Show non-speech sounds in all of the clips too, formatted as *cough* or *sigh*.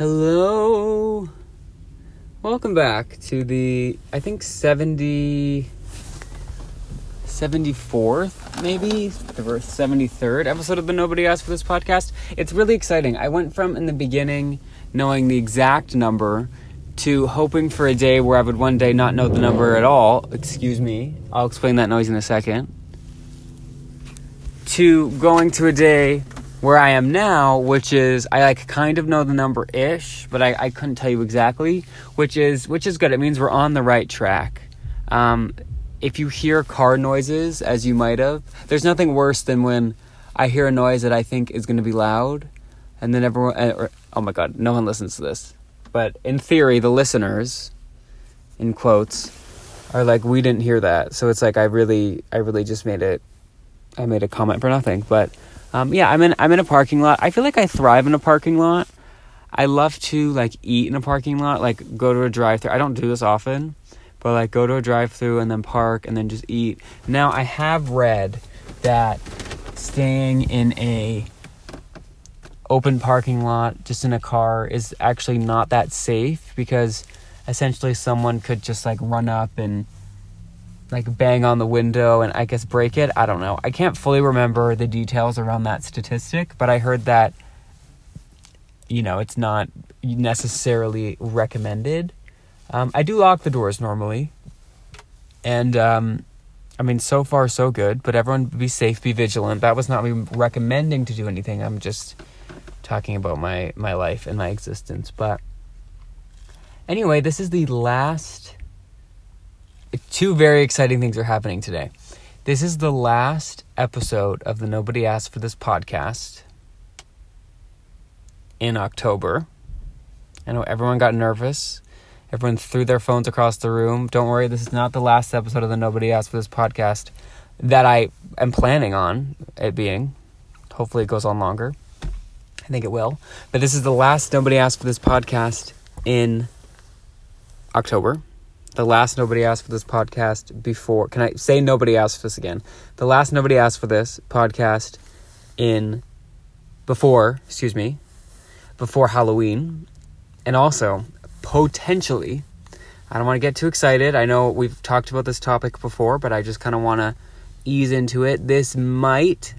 Hello. Welcome back to the, I think, 70, 74th, maybe, the 73rd episode of the Nobody Asked for This podcast. It's really exciting. I went from in the beginning knowing the exact number to hoping for a day where I would one day not know the number at all. Excuse me. I'll explain that noise in a second. To going to a day where I am now, which is I like kind of know the number ish, but I, I couldn't tell you exactly, which is which is good. It means we're on the right track. Um, if you hear car noises, as you might have, there's nothing worse than when I hear a noise that I think is going to be loud, and then everyone, or, oh my god, no one listens to this. But in theory, the listeners, in quotes, are like, we didn't hear that. So it's like I really, I really just made it. I made a comment for nothing, but um, yeah, I'm in I'm in a parking lot. I feel like I thrive in a parking lot. I love to like eat in a parking lot, like go to a drive-through. I don't do this often, but like go to a drive-through and then park and then just eat. Now I have read that staying in a open parking lot just in a car is actually not that safe because essentially someone could just like run up and like bang on the window and I guess break it. I don't know. I can't fully remember the details around that statistic, but I heard that you know, it's not necessarily recommended. Um, I do lock the doors normally. And um, I mean, so far so good, but everyone be safe, be vigilant. That was not me recommending to do anything. I'm just talking about my my life and my existence. But anyway, this is the last two very exciting things are happening today. This is the last episode of the Nobody Asked for This podcast in October. I know everyone got nervous. Everyone threw their phones across the room. Don't worry, this is not the last episode of the Nobody Asked for This podcast that I am planning on it being. Hopefully, it goes on longer. I think it will. But this is the last Nobody Asked for This podcast in October the last nobody asked for this podcast before. Can I say nobody asked for this again? The last nobody asked for this podcast in before, excuse me, before Halloween, and also potentially. I don't want to get too excited. I know we've talked about this topic before, but I just kind of want to ease into it. This might,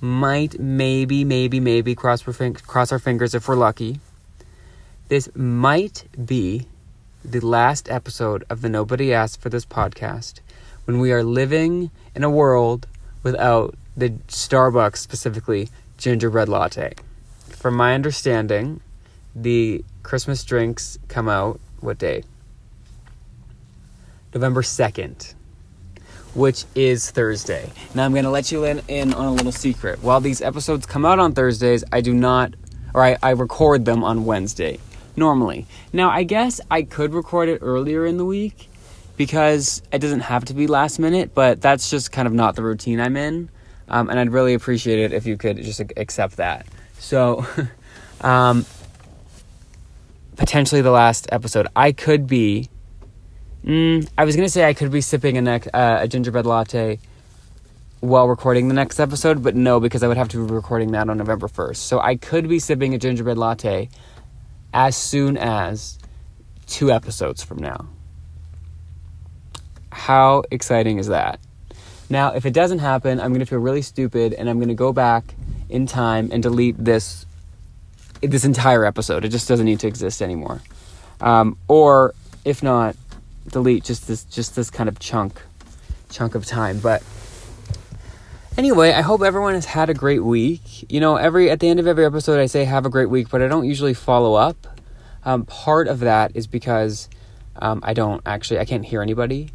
might, maybe, maybe, maybe cross cross our fingers if we're lucky. This might be the last episode of the Nobody Asked for This podcast when we are living in a world without the Starbucks, specifically gingerbread latte. From my understanding, the Christmas drinks come out what day? November 2nd, which is Thursday. Now I'm going to let you in, in on a little secret. While these episodes come out on Thursdays, I do not, or I, I record them on Wednesday normally. Now, I guess I could record it earlier in the week because it doesn't have to be last minute, but that's just kind of not the routine I'm in. Um, and I'd really appreciate it if you could just accept that. So, *laughs* um, potentially the last episode. I could be. Mm, I was gonna say I could be sipping a, uh, a gingerbread latte while recording the next episode, but no, because I would have to be recording that on November first. So I could be sipping a gingerbread latte as soon as two episodes from now. How exciting is that? Now, if it doesn't happen, I'm going to feel really stupid and I'm going to go back in time and delete this this entire episode. It just doesn't need to exist anymore. Um, or if not, delete just this just this kind of chunk chunk of time. But Anyway, I hope everyone has had a great week. You know, every at the end of every episode, I say have a great week, but I don't usually follow up. Um, part of that is because um, I don't actually I can't hear anybody.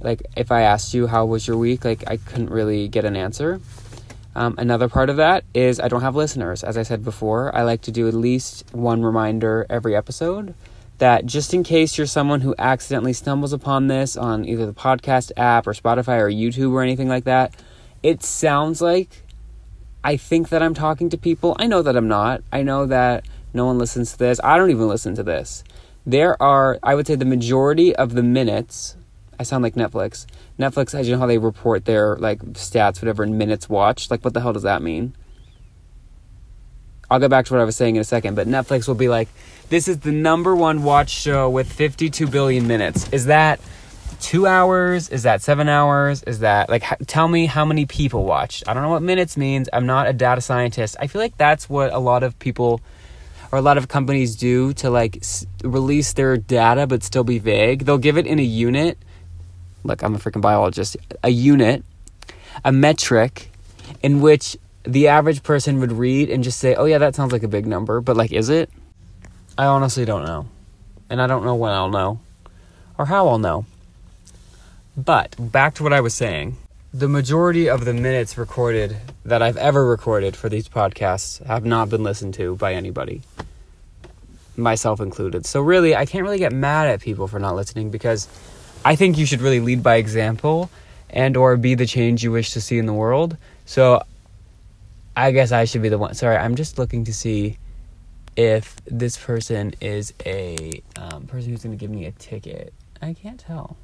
Like if I asked you how was your week, like I couldn't really get an answer. Um, another part of that is I don't have listeners. As I said before, I like to do at least one reminder every episode that just in case you're someone who accidentally stumbles upon this on either the podcast app or Spotify or YouTube or anything like that it sounds like I think that I'm talking to people. I know that I'm not. I know that no one listens to this. I don't even listen to this. There are, I would say, the majority of the minutes. I sound like Netflix. Netflix, as you know how they report their like stats, whatever, in minutes watched. Like, what the hell does that mean? I'll get back to what I was saying in a second, but Netflix will be like, this is the number one watch show with 52 billion minutes. Is that two hours? Is that seven hours? Is that like, h- tell me how many people watched? I don't know what minutes means. I'm not a data scientist. I feel like that's what a lot of people or a lot of companies do to like s- release their data but still be vague. They'll give it in a unit. Look, I'm a freaking biologist. A unit, a metric in which the average person would read and just say, "Oh yeah, that sounds like a big number," but like is it? I honestly don't know. And I don't know when I'll know or how I'll know. But back to what I was saying. The majority of the minutes recorded that I've ever recorded for these podcasts have not been listened to by anybody, myself included. So, really, I can't really get mad at people for not listening because I think you should really lead by example and or be the change you wish to see in the world. So, I guess I should be the one. Sorry, I'm just looking to see if this person is a um, person who's going to give me a ticket. I can't tell.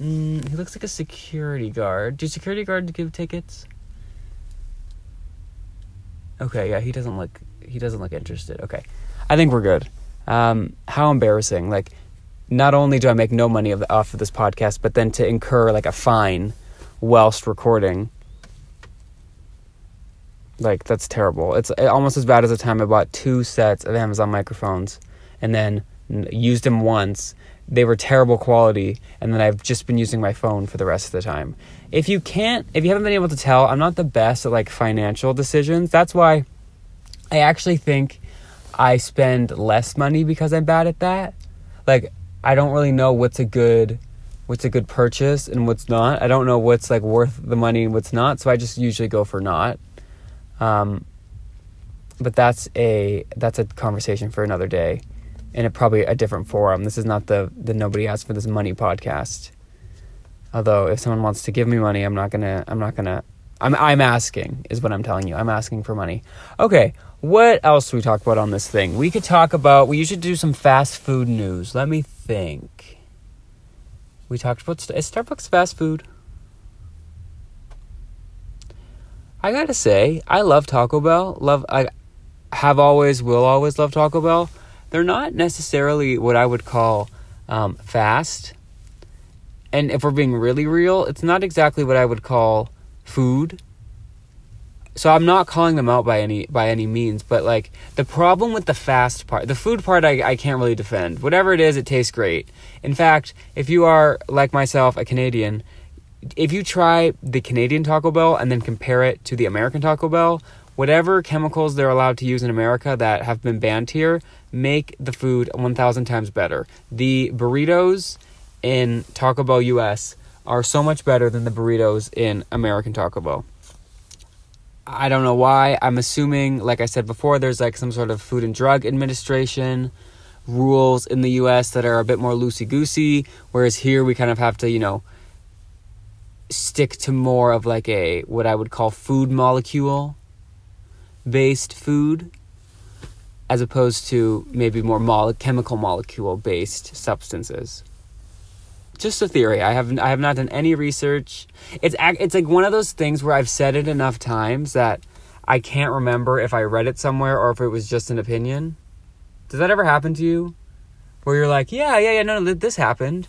Mm, he looks like a security guard. Do security guards give tickets? Okay, yeah, he doesn't look he doesn't look interested. Okay. I think we're good. Um, how embarrassing. Like not only do I make no money of the, off of this podcast, but then to incur like a fine whilst recording. Like that's terrible. It's almost as bad as the time I bought two sets of Amazon microphones and then used them once they were terrible quality and then I've just been using my phone for the rest of the time. If you can't if you haven't been able to tell, I'm not the best at like financial decisions. That's why I actually think I spend less money because I'm bad at that. Like I don't really know what's a good what's a good purchase and what's not. I don't know what's like worth the money and what's not, so I just usually go for not. Um but that's a that's a conversation for another day in a probably a different forum. This is not the the nobody asked for this money podcast. Although if someone wants to give me money, I'm not gonna I'm not gonna I'm I'm asking is what I'm telling you. I'm asking for money. Okay, what else do we talk about on this thing? We could talk about we usually do some fast food news. Let me think. We talked about is Starbucks fast food? I gotta say, I love Taco Bell. Love I have always will always love Taco Bell they're not necessarily what I would call um, fast. And if we're being really real, it's not exactly what I would call food. So I'm not calling them out by any by any means, but like the problem with the fast part, the food part, I, I can't really defend. Whatever it is, it tastes great. In fact, if you are like myself, a Canadian, if you try the Canadian Taco Bell and then compare it to the American Taco Bell, whatever chemicals they're allowed to use in America that have been banned here, make the food 1,000 times better. The burritos in Taco Bell US are so much better than the burritos in American Taco Bell. I don't know why. I'm assuming, like I said before, there's like some sort of Food and Drug Administration rules in the US that are a bit more loosey goosey, whereas here we kind of have to, you know, stick to more of like a what I would call food molecule based food as opposed to maybe more mole- chemical molecule based substances. Just a theory. I have I have not done any research. It's it's like one of those things where I've said it enough times that I can't remember if I read it somewhere or if it was just an opinion. Does that ever happen to you? Where you're like, yeah, yeah, yeah, no, no, this happened.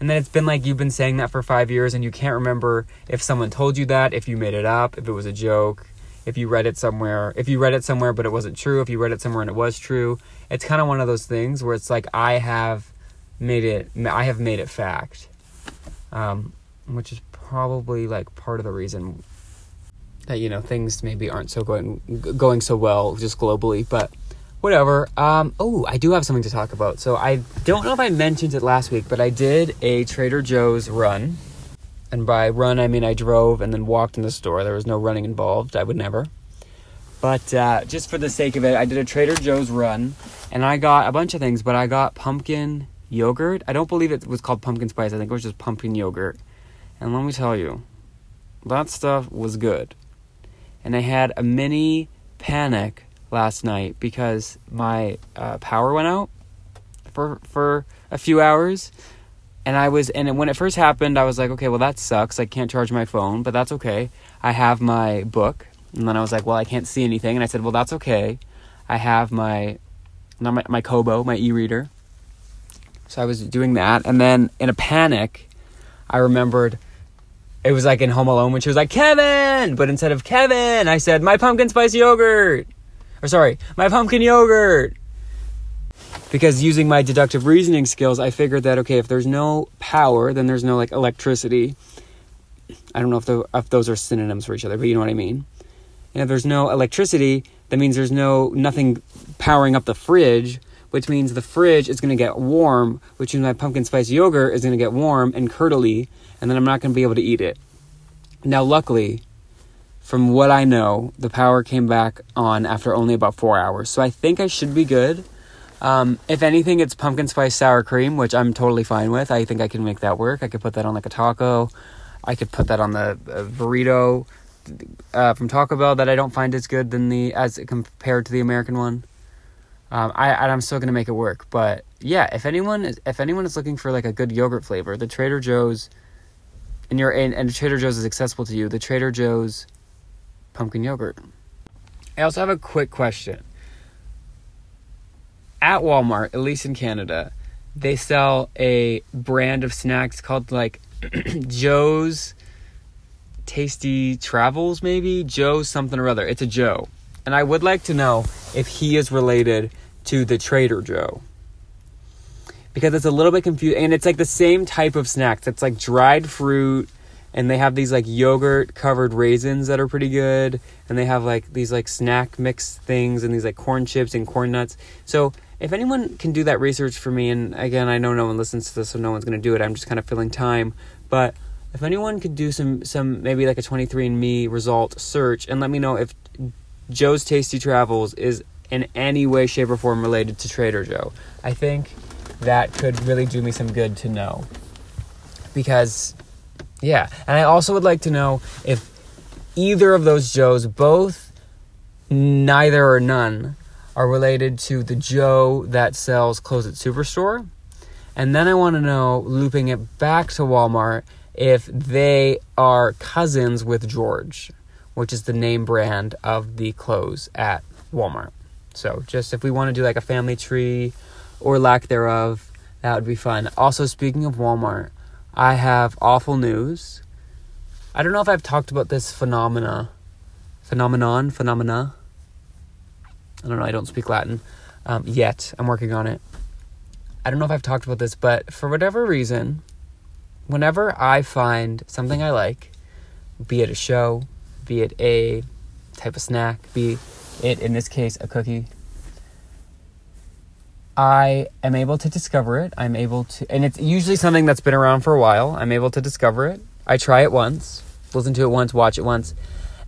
And then it's been like you've been saying that for five years and you can't remember if someone told you that, if you made it up, if it was a joke if you read it somewhere if you read it somewhere but it wasn't true if you read it somewhere and it was true it's kind of one of those things where it's like i have made it i have made it fact. Um, which is probably like part of the reason that you know things maybe aren't so going going so well just globally but whatever. Um, oh i do have something to talk about. So i don't know if i mentioned it last week but i did a trader joe's run and by run, I mean I drove and then walked in the store. There was no running involved. I would never. But uh, just for the sake of it, I did a Trader Joe's run, and I got a bunch of things. But I got pumpkin yogurt. I don't believe it was called pumpkin spice. I think it was just pumpkin yogurt. And let me tell you, that stuff was good. And I had a mini panic last night because my uh, power went out for for a few hours and I was and when it first happened, I was like, okay, well that sucks. I can't charge my phone, but that's okay. I have my book, And then I was like, well, I can't see anything. And I said, well, that's okay. I have my not my, my Kobo, my e-reader. So I was doing that, and then in a panic, I remembered it was like in Home Alone when she was like Kevin, but instead of Kevin, I said my pumpkin spice yogurt, or sorry, my pumpkin yogurt. Because using my deductive reasoning skills, I figured that okay, if there's no power, then there's no like electricity. I don't know if, the, if those are synonyms for each other, but you know what I mean. And if there's no electricity, that means there's no nothing powering up the fridge, which means the fridge is going to get warm, which means my pumpkin spice yogurt is going to get warm and curdly, and then I'm not going to be able to eat it. Now, luckily, from what I know, the power came back on after only about four hours, so I think I should be good. Um, if anything, it's pumpkin spice sour cream, which I'm totally fine with. I think I can make that work. I could put that on like a taco. I could put that on the burrito uh, from Taco Bell that I don't find as good than the as compared to the American one. Um, I I'm still gonna make it work, but yeah, if anyone is if anyone is looking for like a good yogurt flavor, the Trader Joe's, and you're and, and Trader Joe's is accessible to you, the Trader Joe's pumpkin yogurt. I also have a quick question. At Walmart, at least in Canada, they sell a brand of snacks called like *clears throat* Joe's Tasty Travels, maybe Joe something or other. It's a Joe, and I would like to know if he is related to the Trader Joe because it's a little bit confusing, and it's like the same type of snacks. It's like dried fruit, and they have these like yogurt covered raisins that are pretty good, and they have like these like snack mix things, and these like corn chips and corn nuts. So if anyone can do that research for me, and again, I know no one listens to this, so no one's going to do it. I'm just kind of filling time, but if anyone could do some some maybe like a 23andme result search and let me know if joe's tasty travels is in any way shape or form related to trader joe i think that could really do me some good to know because yeah and i also would like to know if either of those joes both neither or none are related to the joe that sells clothes at superstore and then i want to know looping it back to walmart if they are cousins with George, which is the name brand of the clothes at Walmart. So, just if we want to do like a family tree or lack thereof, that would be fun. Also, speaking of Walmart, I have awful news. I don't know if I've talked about this phenomena, phenomenon, phenomena. I don't know. I don't speak Latin um, yet. I'm working on it. I don't know if I've talked about this, but for whatever reason, whenever I find something I like, be it a show, be it a type of snack, be it in this case a cookie, I am able to discover it. I'm able to, and it's usually something that's been around for a while. I'm able to discover it. I try it once, listen to it once, watch it once,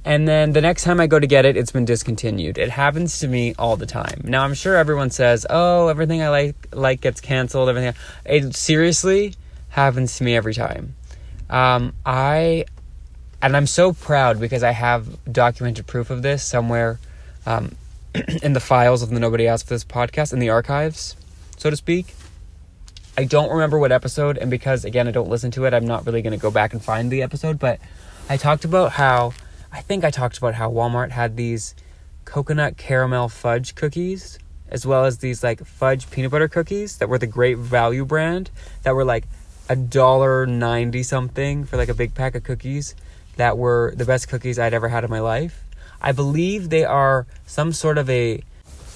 and then the next time I go to get it, it's been discontinued. It happens to me all the time. Now I'm sure everyone says, "Oh, everything I like like gets canceled." Everything. It seriously happens to me every time. Um, I and I'm so proud because I have documented proof of this somewhere um, *clears throat* in the files of the Nobody Asked for This podcast in the archives, so to speak. I don't remember what episode, and because again I don't listen to it, I'm not really going to go back and find the episode. But I talked about how I think I talked about how Walmart had these coconut caramel fudge cookies, as well as these like fudge peanut butter cookies that were the Great Value brand that were like a dollar ninety something for like a big pack of cookies that were the best cookies I'd ever had in my life. I believe they are some sort of a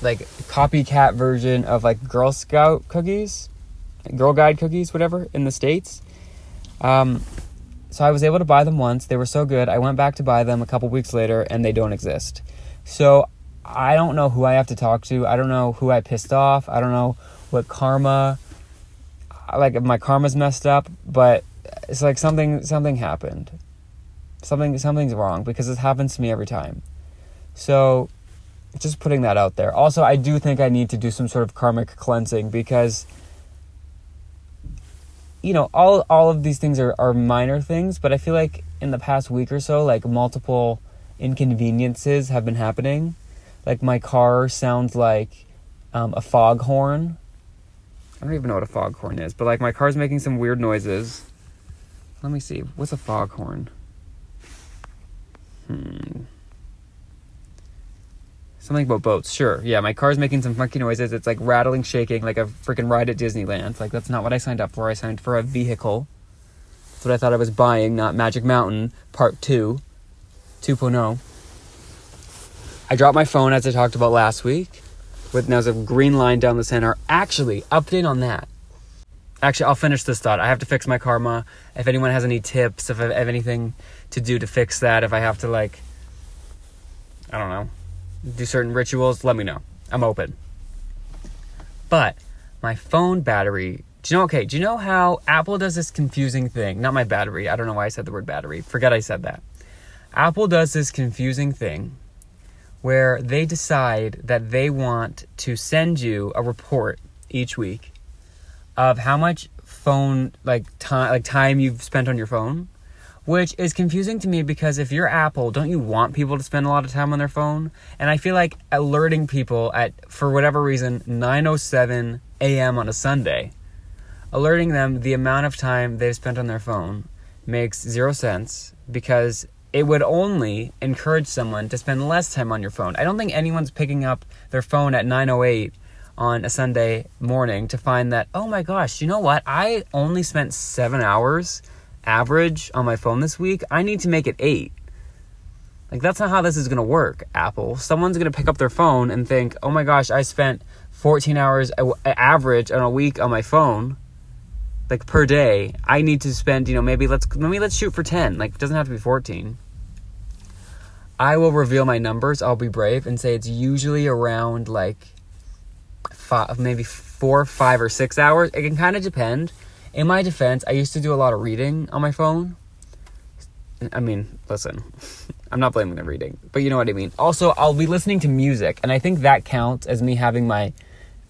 like copycat version of like Girl Scout cookies, Girl Guide cookies, whatever, in the States. Um, so I was able to buy them once. They were so good. I went back to buy them a couple weeks later and they don't exist. So I don't know who I have to talk to. I don't know who I pissed off. I don't know what karma like my karma's messed up, but it's like something something happened. Something something's wrong because this happens to me every time. So just putting that out there. Also, I do think I need to do some sort of karmic cleansing because you know, all all of these things are, are minor things, but I feel like in the past week or so, like multiple inconveniences have been happening. Like my car sounds like um, a foghorn I don't even know what a foghorn is, but like my car's making some weird noises. Let me see. What's a foghorn? Hmm. Something about boats. Sure. Yeah, my car's making some funky noises. It's like rattling, shaking, like a freaking ride at Disneyland. Like that's not what I signed up for. I signed for a vehicle. That's what I thought I was buying, not Magic Mountain Part 2, 2.0. I dropped my phone as I talked about last week. With now a green line down the center. Actually, update on that. Actually, I'll finish this thought. I have to fix my karma. If anyone has any tips, if I have anything to do to fix that, if I have to like I don't know, do certain rituals, let me know. I'm open. But my phone battery, do you know, okay, do you know how Apple does this confusing thing? Not my battery. I don't know why I said the word battery. Forget I said that. Apple does this confusing thing where they decide that they want to send you a report each week of how much phone like time like time you've spent on your phone which is confusing to me because if you're Apple, don't you want people to spend a lot of time on their phone? And I feel like alerting people at for whatever reason 9:07 a.m. on a Sunday, alerting them the amount of time they've spent on their phone makes zero sense because it would only encourage someone to spend less time on your phone. I don't think anyone's picking up their phone at 9:08 on a Sunday morning to find that, "Oh my gosh, you know what? I only spent 7 hours average on my phone this week, I need to make it eight. Like, that's not how this is going to work, Apple. Someone's going to pick up their phone and think, oh my gosh, I spent 14 hours average on a week on my phone, like per day. I need to spend, you know, maybe let's, maybe let's shoot for 10. Like, it doesn't have to be 14. I will reveal my numbers. I'll be brave and say it's usually around like five, maybe four, five, or six hours. It can kind of depend in my defense, I used to do a lot of reading on my phone. I mean, listen, *laughs* I'm not blaming the reading, but you know what I mean. Also, I'll be listening to music, and I think that counts as me having my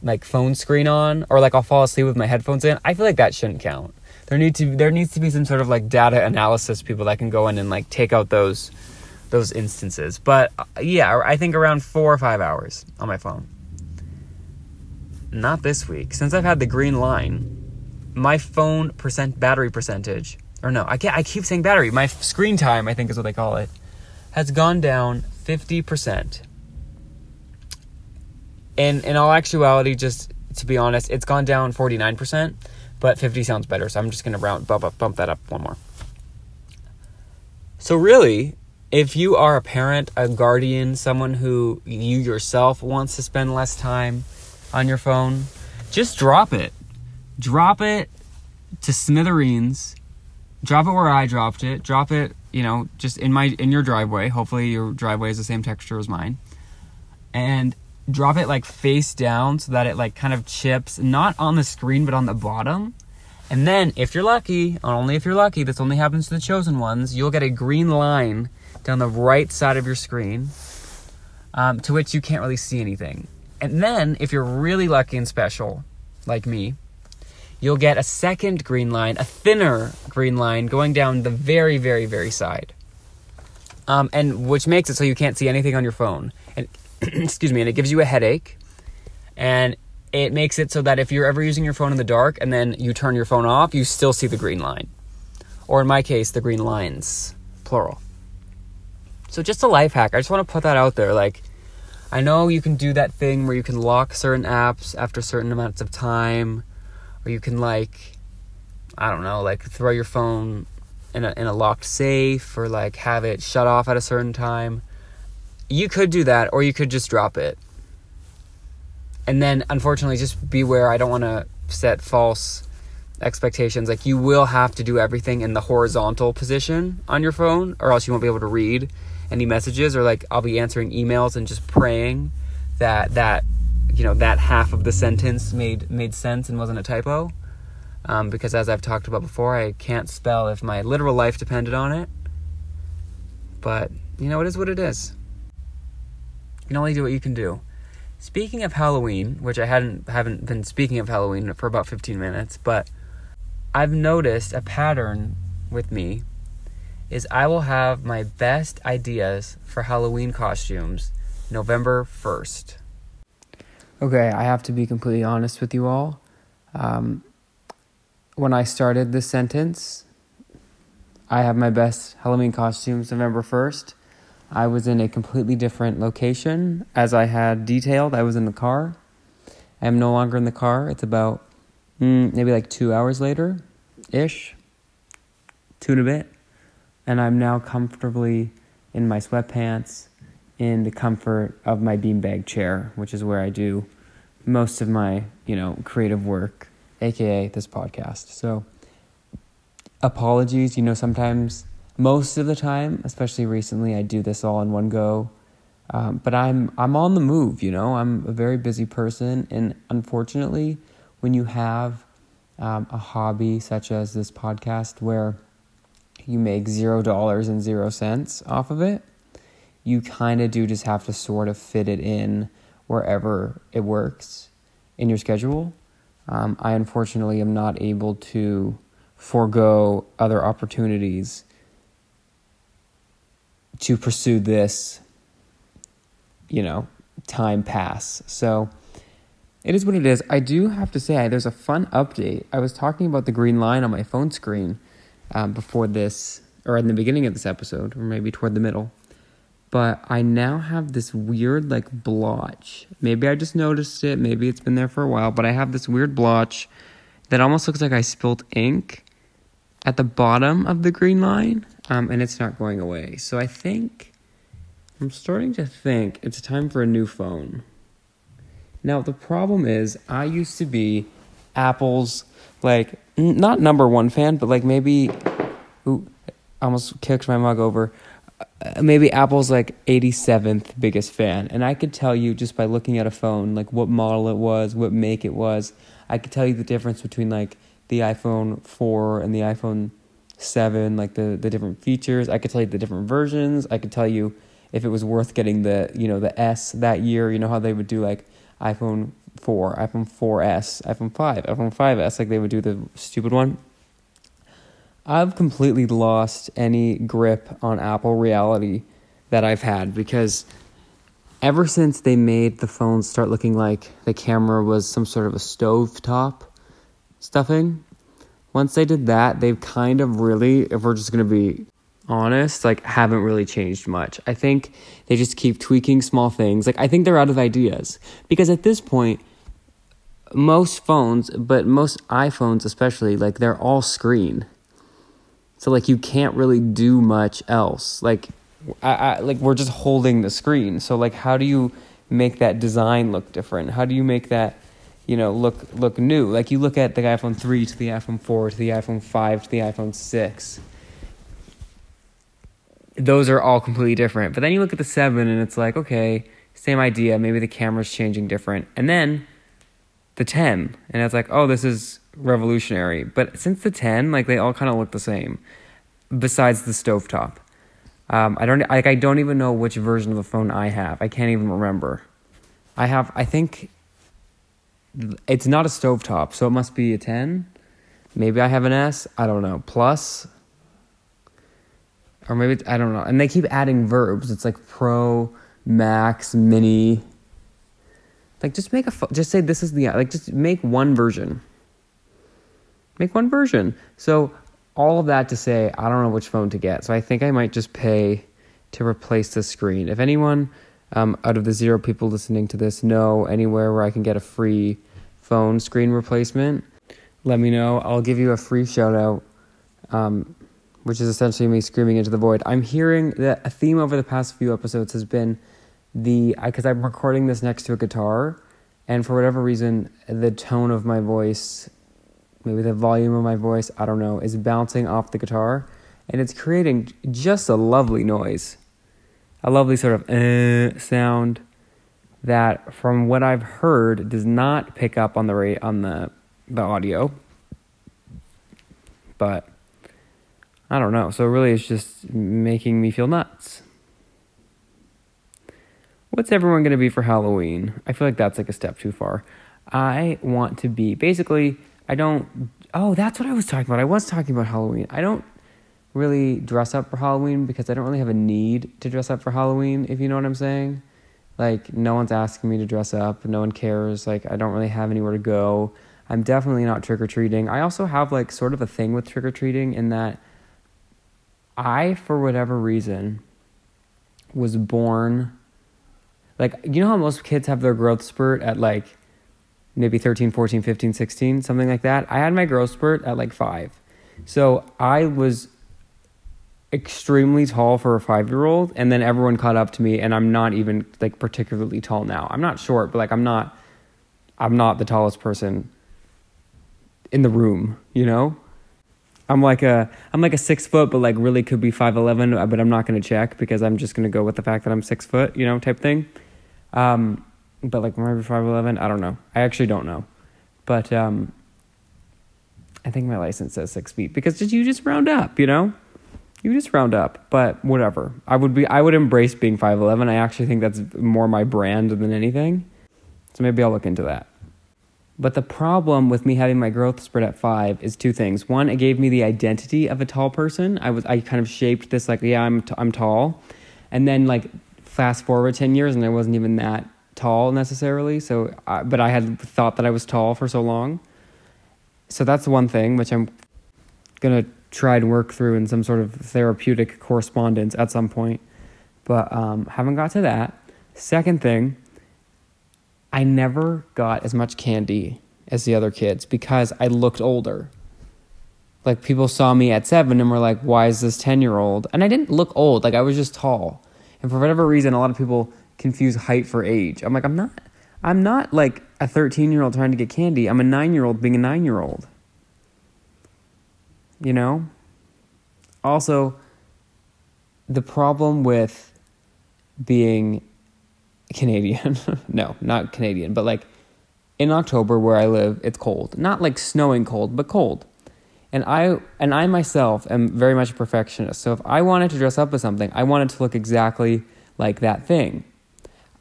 like phone screen on, or like I'll fall asleep with my headphones in. I feel like that shouldn't count. There need to there needs to be some sort of like data analysis people that can go in and like take out those those instances. But uh, yeah, I think around four or five hours on my phone. Not this week, since I've had the green line my phone percent battery percentage, or no, I can't, I keep saying battery. My screen time, I think is what they call it, has gone down 50%. And in all actuality, just to be honest, it's gone down 49%, but 50 sounds better, so I'm just gonna round bump up, bump that up one more. So really, if you are a parent, a guardian, someone who you yourself wants to spend less time on your phone, just drop it drop it to smithereens. Drop it where I dropped it. Drop it, you know, just in my in your driveway. Hopefully your driveway is the same texture as mine. And drop it like face down so that it like kind of chips not on the screen but on the bottom. And then if you're lucky, only if you're lucky, this only happens to the chosen ones, you'll get a green line down the right side of your screen um, to which you can't really see anything. And then if you're really lucky and special, like me, you'll get a second green line, a thinner green line going down the very, very, very side. Um, and which makes it so you can't see anything on your phone. And *clears throat* excuse me, and it gives you a headache. And it makes it so that if you're ever using your phone in the dark and then you turn your phone off, you still see the green line. Or in my case, the green lines, plural. So just a life hack. I just want to put that out there. Like, I know you can do that thing where you can lock certain apps after certain amounts of time or you can like I don't know, like throw your phone in a in a locked safe or like have it shut off at a certain time. You could do that or you could just drop it. And then unfortunately just beware, I don't want to set false expectations. Like you will have to do everything in the horizontal position on your phone or else you won't be able to read any messages or like I'll be answering emails and just praying that that you know that half of the sentence made made sense and wasn't a typo. Um, because as I've talked about before, I can't spell if my literal life depended on it. But you know, it is what it is. You can only do what you can do. Speaking of Halloween, which I hadn't haven't been speaking of Halloween for about 15 minutes, but I've noticed a pattern with me is I will have my best ideas for Halloween costumes November 1st. Okay, I have to be completely honest with you all. Um, when I started this sentence, I have my best Halloween costumes November 1st. I was in a completely different location as I had detailed. I was in the car. I am no longer in the car. It's about mm, maybe like two hours later ish, two and a bit. And I'm now comfortably in my sweatpants in the comfort of my beanbag chair, which is where I do most of my, you know, creative work, aka this podcast. So apologies, you know, sometimes most of the time, especially recently, I do this all in one go. Um, but I'm I'm on the move, you know. I'm a very busy person, and unfortunately, when you have um, a hobby such as this podcast, where you make zero dollars and zero cents off of it, you kind of do just have to sort of fit it in wherever it works in your schedule. Um, I unfortunately am not able to forego other opportunities to pursue this, you know, time pass. So it is what it is. I do have to say, there's a fun update. I was talking about the green line on my phone screen um, before this, or in the beginning of this episode, or maybe toward the middle. But I now have this weird, like, blotch. Maybe I just noticed it. Maybe it's been there for a while. But I have this weird blotch that almost looks like I spilled ink at the bottom of the green line um, and it's not going away. So I think I'm starting to think it's time for a new phone. Now the problem is I used to be Apple's like not number one fan, but like maybe ooh, almost kicked my mug over. Maybe Apple's like 87th biggest fan, and I could tell you just by looking at a phone like what model it was, what make it was. I could tell you the difference between like the iPhone 4 and the iPhone seven, like the the different features. I could tell you the different versions. I could tell you if it was worth getting the you know the S that year. You know how they would do like iPhone four, iPhone 4S, iPhone five, iPhone 5S, like they would do the stupid one. I've completely lost any grip on Apple reality that I've had because ever since they made the phones start looking like the camera was some sort of a stove top stuffing, once they did that, they've kind of really, if we're just going to be honest, like haven't really changed much. I think they just keep tweaking small things. Like I think they're out of ideas because at this point most phones, but most iPhones especially, like they're all screen. So like you can't really do much else. Like I, I like we're just holding the screen. So like how do you make that design look different? How do you make that you know, look look new. Like you look at the iPhone 3 to the iPhone 4 to the iPhone 5 to the iPhone 6. Those are all completely different. But then you look at the 7 and it's like, okay, same idea, maybe the camera's changing different. And then the 10 and it's like, oh, this is revolutionary. But since the 10, like they all kind of look the same besides the stovetop. Um, I don't like I don't even know which version of the phone I have. I can't even remember. I have I think it's not a stovetop, so it must be a 10. Maybe I have an S. I don't know. Plus. Or maybe, I don't know. And they keep adding verbs. It's like pro, max, mini. Like, just make a, just say this is the, like, just make one version. Make one version. So, all of that to say, I don't know which phone to get. So, I think I might just pay to replace the screen. If anyone um, out of the zero people listening to this know anywhere where I can get a free phone screen replacement, let me know. I'll give you a free shout out, um, which is essentially me screaming into the void. I'm hearing that a theme over the past few episodes has been the because I'm recording this next to a guitar, and for whatever reason, the tone of my voice, maybe the volume of my voice, I don't know, is bouncing off the guitar, and it's creating just a lovely noise a lovely sort of uh, sound that, from what I've heard, does not pick up on the rate on the the audio. But I don't know. So really, it's just making me feel nuts. What's everyone going to be for Halloween? I feel like that's like a step too far. I want to be basically. I don't. Oh, that's what I was talking about. I was talking about Halloween. I don't really dress up for Halloween because I don't really have a need to dress up for Halloween, if you know what I'm saying. Like, no one's asking me to dress up, no one cares. Like, I don't really have anywhere to go. I'm definitely not trick or treating. I also have, like, sort of a thing with trick or treating in that I, for whatever reason, was born like you know how most kids have their growth spurt at like maybe 13 14 15 16 something like that i had my growth spurt at like 5 so i was extremely tall for a 5 year old and then everyone caught up to me and i'm not even like particularly tall now i'm not short but like i'm not i'm not the tallest person in the room you know I'm like a I'm like a six foot, but like really could be five eleven. But I'm not gonna check because I'm just gonna go with the fact that I'm six foot, you know, type thing. Um, but like maybe five eleven. I don't know. I actually don't know, but um, I think my license says six feet because did you just round up, you know. You just round up, but whatever. I would be I would embrace being five eleven. I actually think that's more my brand than anything. So maybe I'll look into that. But the problem with me having my growth spurt at five is two things. One, it gave me the identity of a tall person. I was I kind of shaped this like yeah I'm t- I'm tall, and then like fast forward ten years and I wasn't even that tall necessarily. So, I, but I had thought that I was tall for so long. So that's one thing which I'm gonna try and work through in some sort of therapeutic correspondence at some point. But um, haven't got to that. Second thing I never got as much candy as the other kids because I looked older. Like people saw me at seven and were like, why is this 10 year old? And I didn't look old, like I was just tall. And for whatever reason, a lot of people confuse height for age. I'm like, I'm not, I'm not like a 13 year old trying to get candy. I'm a nine year old being a nine year old. You know? Also, the problem with being Canadian. *laughs* no, not Canadian, but like in October where I live, it's cold. Not like snowing cold, but cold. And I and I myself am very much a perfectionist. So if I wanted to dress up as something, I wanted to look exactly like that thing.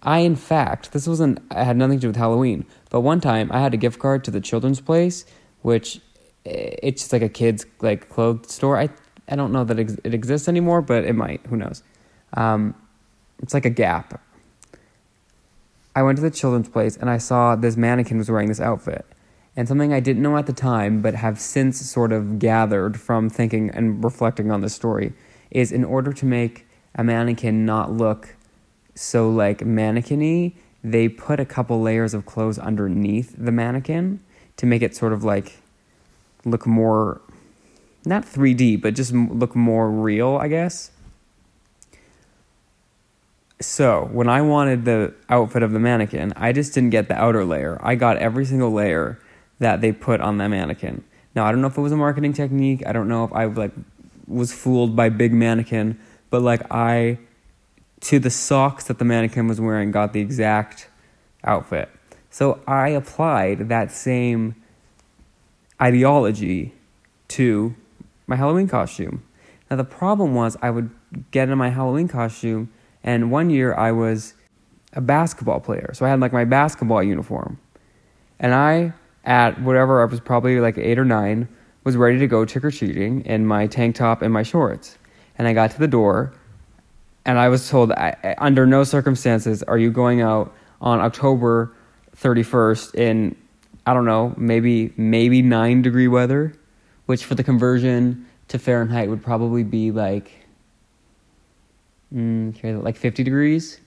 I in fact, this wasn't I had nothing to do with Halloween, but one time I had a gift card to the children's place, which eh, it's just like a kids like clothes store. I I don't know that it exists anymore, but it might. Who knows? Um, it's like a Gap I went to the children's place and I saw this mannequin was wearing this outfit. And something I didn't know at the time, but have since sort of gathered from thinking and reflecting on this story, is in order to make a mannequin not look so like mannequiny, they put a couple layers of clothes underneath the mannequin to make it sort of like look more, not 3D, but just look more real, I guess. So when I wanted the outfit of the mannequin, I just didn't get the outer layer. I got every single layer that they put on the mannequin. Now I don't know if it was a marketing technique. I don't know if I like was fooled by big mannequin, but like I to the socks that the mannequin was wearing got the exact outfit. So I applied that same ideology to my Halloween costume. Now the problem was I would get in my Halloween costume and one year I was a basketball player. So I had like my basketball uniform. And I, at whatever, I was probably like eight or nine, was ready to go trick or treating in my tank top and my shorts. And I got to the door and I was told, under no circumstances are you going out on October 31st in, I don't know, maybe, maybe nine degree weather, which for the conversion to Fahrenheit would probably be like mm, like 50 degrees.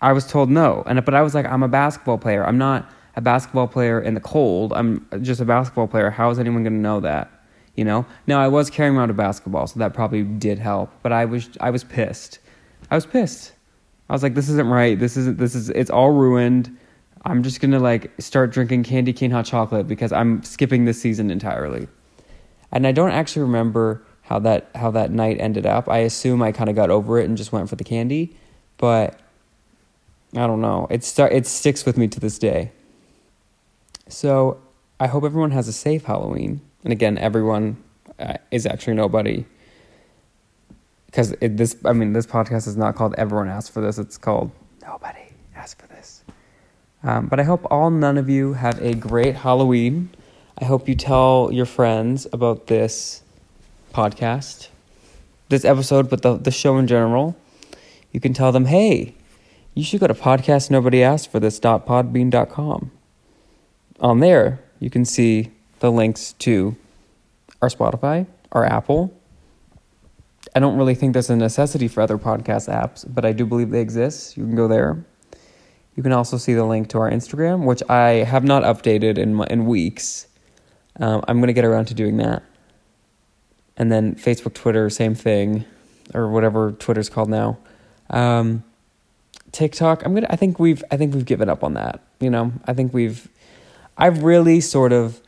I was told no, and but I was like, I'm a basketball player. I'm not a basketball player in the cold. I'm just a basketball player. How is anyone going to know that? You know. Now I was carrying around a basketball, so that probably did help. But I was I was pissed. I was pissed. I was like, this isn't right. This isn't. This is. It's all ruined. I'm just gonna like start drinking candy cane hot chocolate because I'm skipping this season entirely. And I don't actually remember how that how that night ended up. I assume I kind of got over it and just went for the candy, but I don't know. It start it sticks with me to this day. So I hope everyone has a safe Halloween. And again, everyone uh, is actually nobody because this. I mean, this podcast is not called "Everyone Asked for This." It's called "Nobody Asked for This." Um, but I hope all none of you have a great Halloween. I hope you tell your friends about this podcast, this episode, but the, the show in general, you can tell them, hey, you should go to podcast nobody asked for this.podbean.com. On there, you can see the links to our Spotify, our Apple, I don't really think there's a necessity for other podcast apps, but I do believe they exist. You can go there. You can also see the link to our Instagram, which I have not updated in in weeks. Um, I'm gonna get around to doing that. And then Facebook, Twitter, same thing, or whatever Twitter's called now. Um, TikTok, I'm gonna. I think we've. I think we've given up on that. You know, I think we've. I've really sort of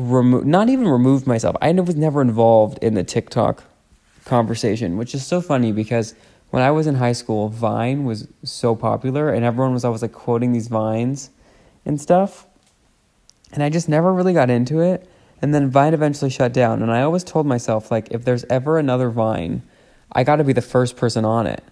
removed, not even removed myself. I was never involved in the TikTok conversation, which is so funny because when I was in high school, Vine was so popular, and everyone was always like quoting these vines and stuff. And I just never really got into it. And then Vine eventually shut down, and I always told myself like, if there's ever another Vine, I got to be the first person on it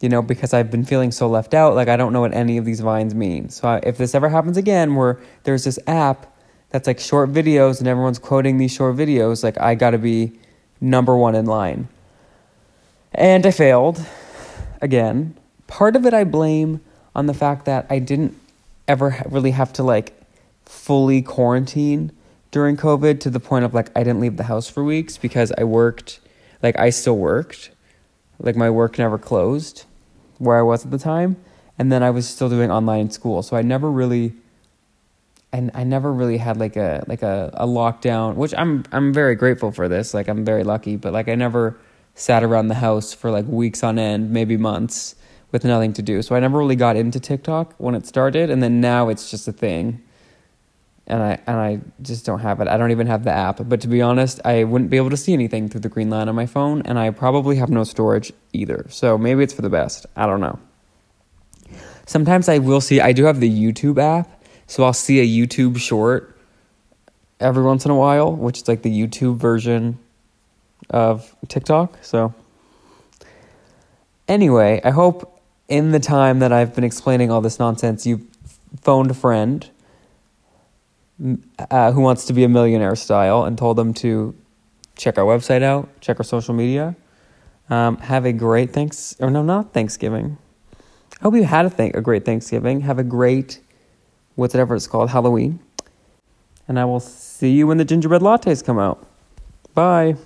you know, because I've been feeling so left out. Like, I don't know what any of these vines mean. So, I, if this ever happens again where there's this app that's like short videos and everyone's quoting these short videos, like, I gotta be number one in line. And I failed again. Part of it I blame on the fact that I didn't ever really have to like fully quarantine during COVID to the point of like I didn't leave the house for weeks because I worked, like, I still worked. Like, my work never closed where I was at the time, and then I was still doing online school. So I never really and I never really had like a like a, a lockdown, which I'm I'm very grateful for this. Like I'm very lucky, but like I never sat around the house for like weeks on end, maybe months with nothing to do. So I never really got into TikTok when it started, and then now it's just a thing. And I and I just don't have it. I don't even have the app. But to be honest, I wouldn't be able to see anything through the green line on my phone, and I probably have no storage either. So maybe it's for the best. I don't know. Sometimes I will see, I do have the YouTube app, so I'll see a YouTube short every once in a while, which is like the YouTube version of TikTok. So, anyway, I hope in the time that I've been explaining all this nonsense, you've phoned a friend uh, who wants to be a millionaire style and told them to check our website out, check our social media. Um, have a great thanks or no, not Thanksgiving. I hope you had a, th- a great Thanksgiving. Have a great whatever it's called Halloween, and I will see you when the gingerbread lattes come out. Bye.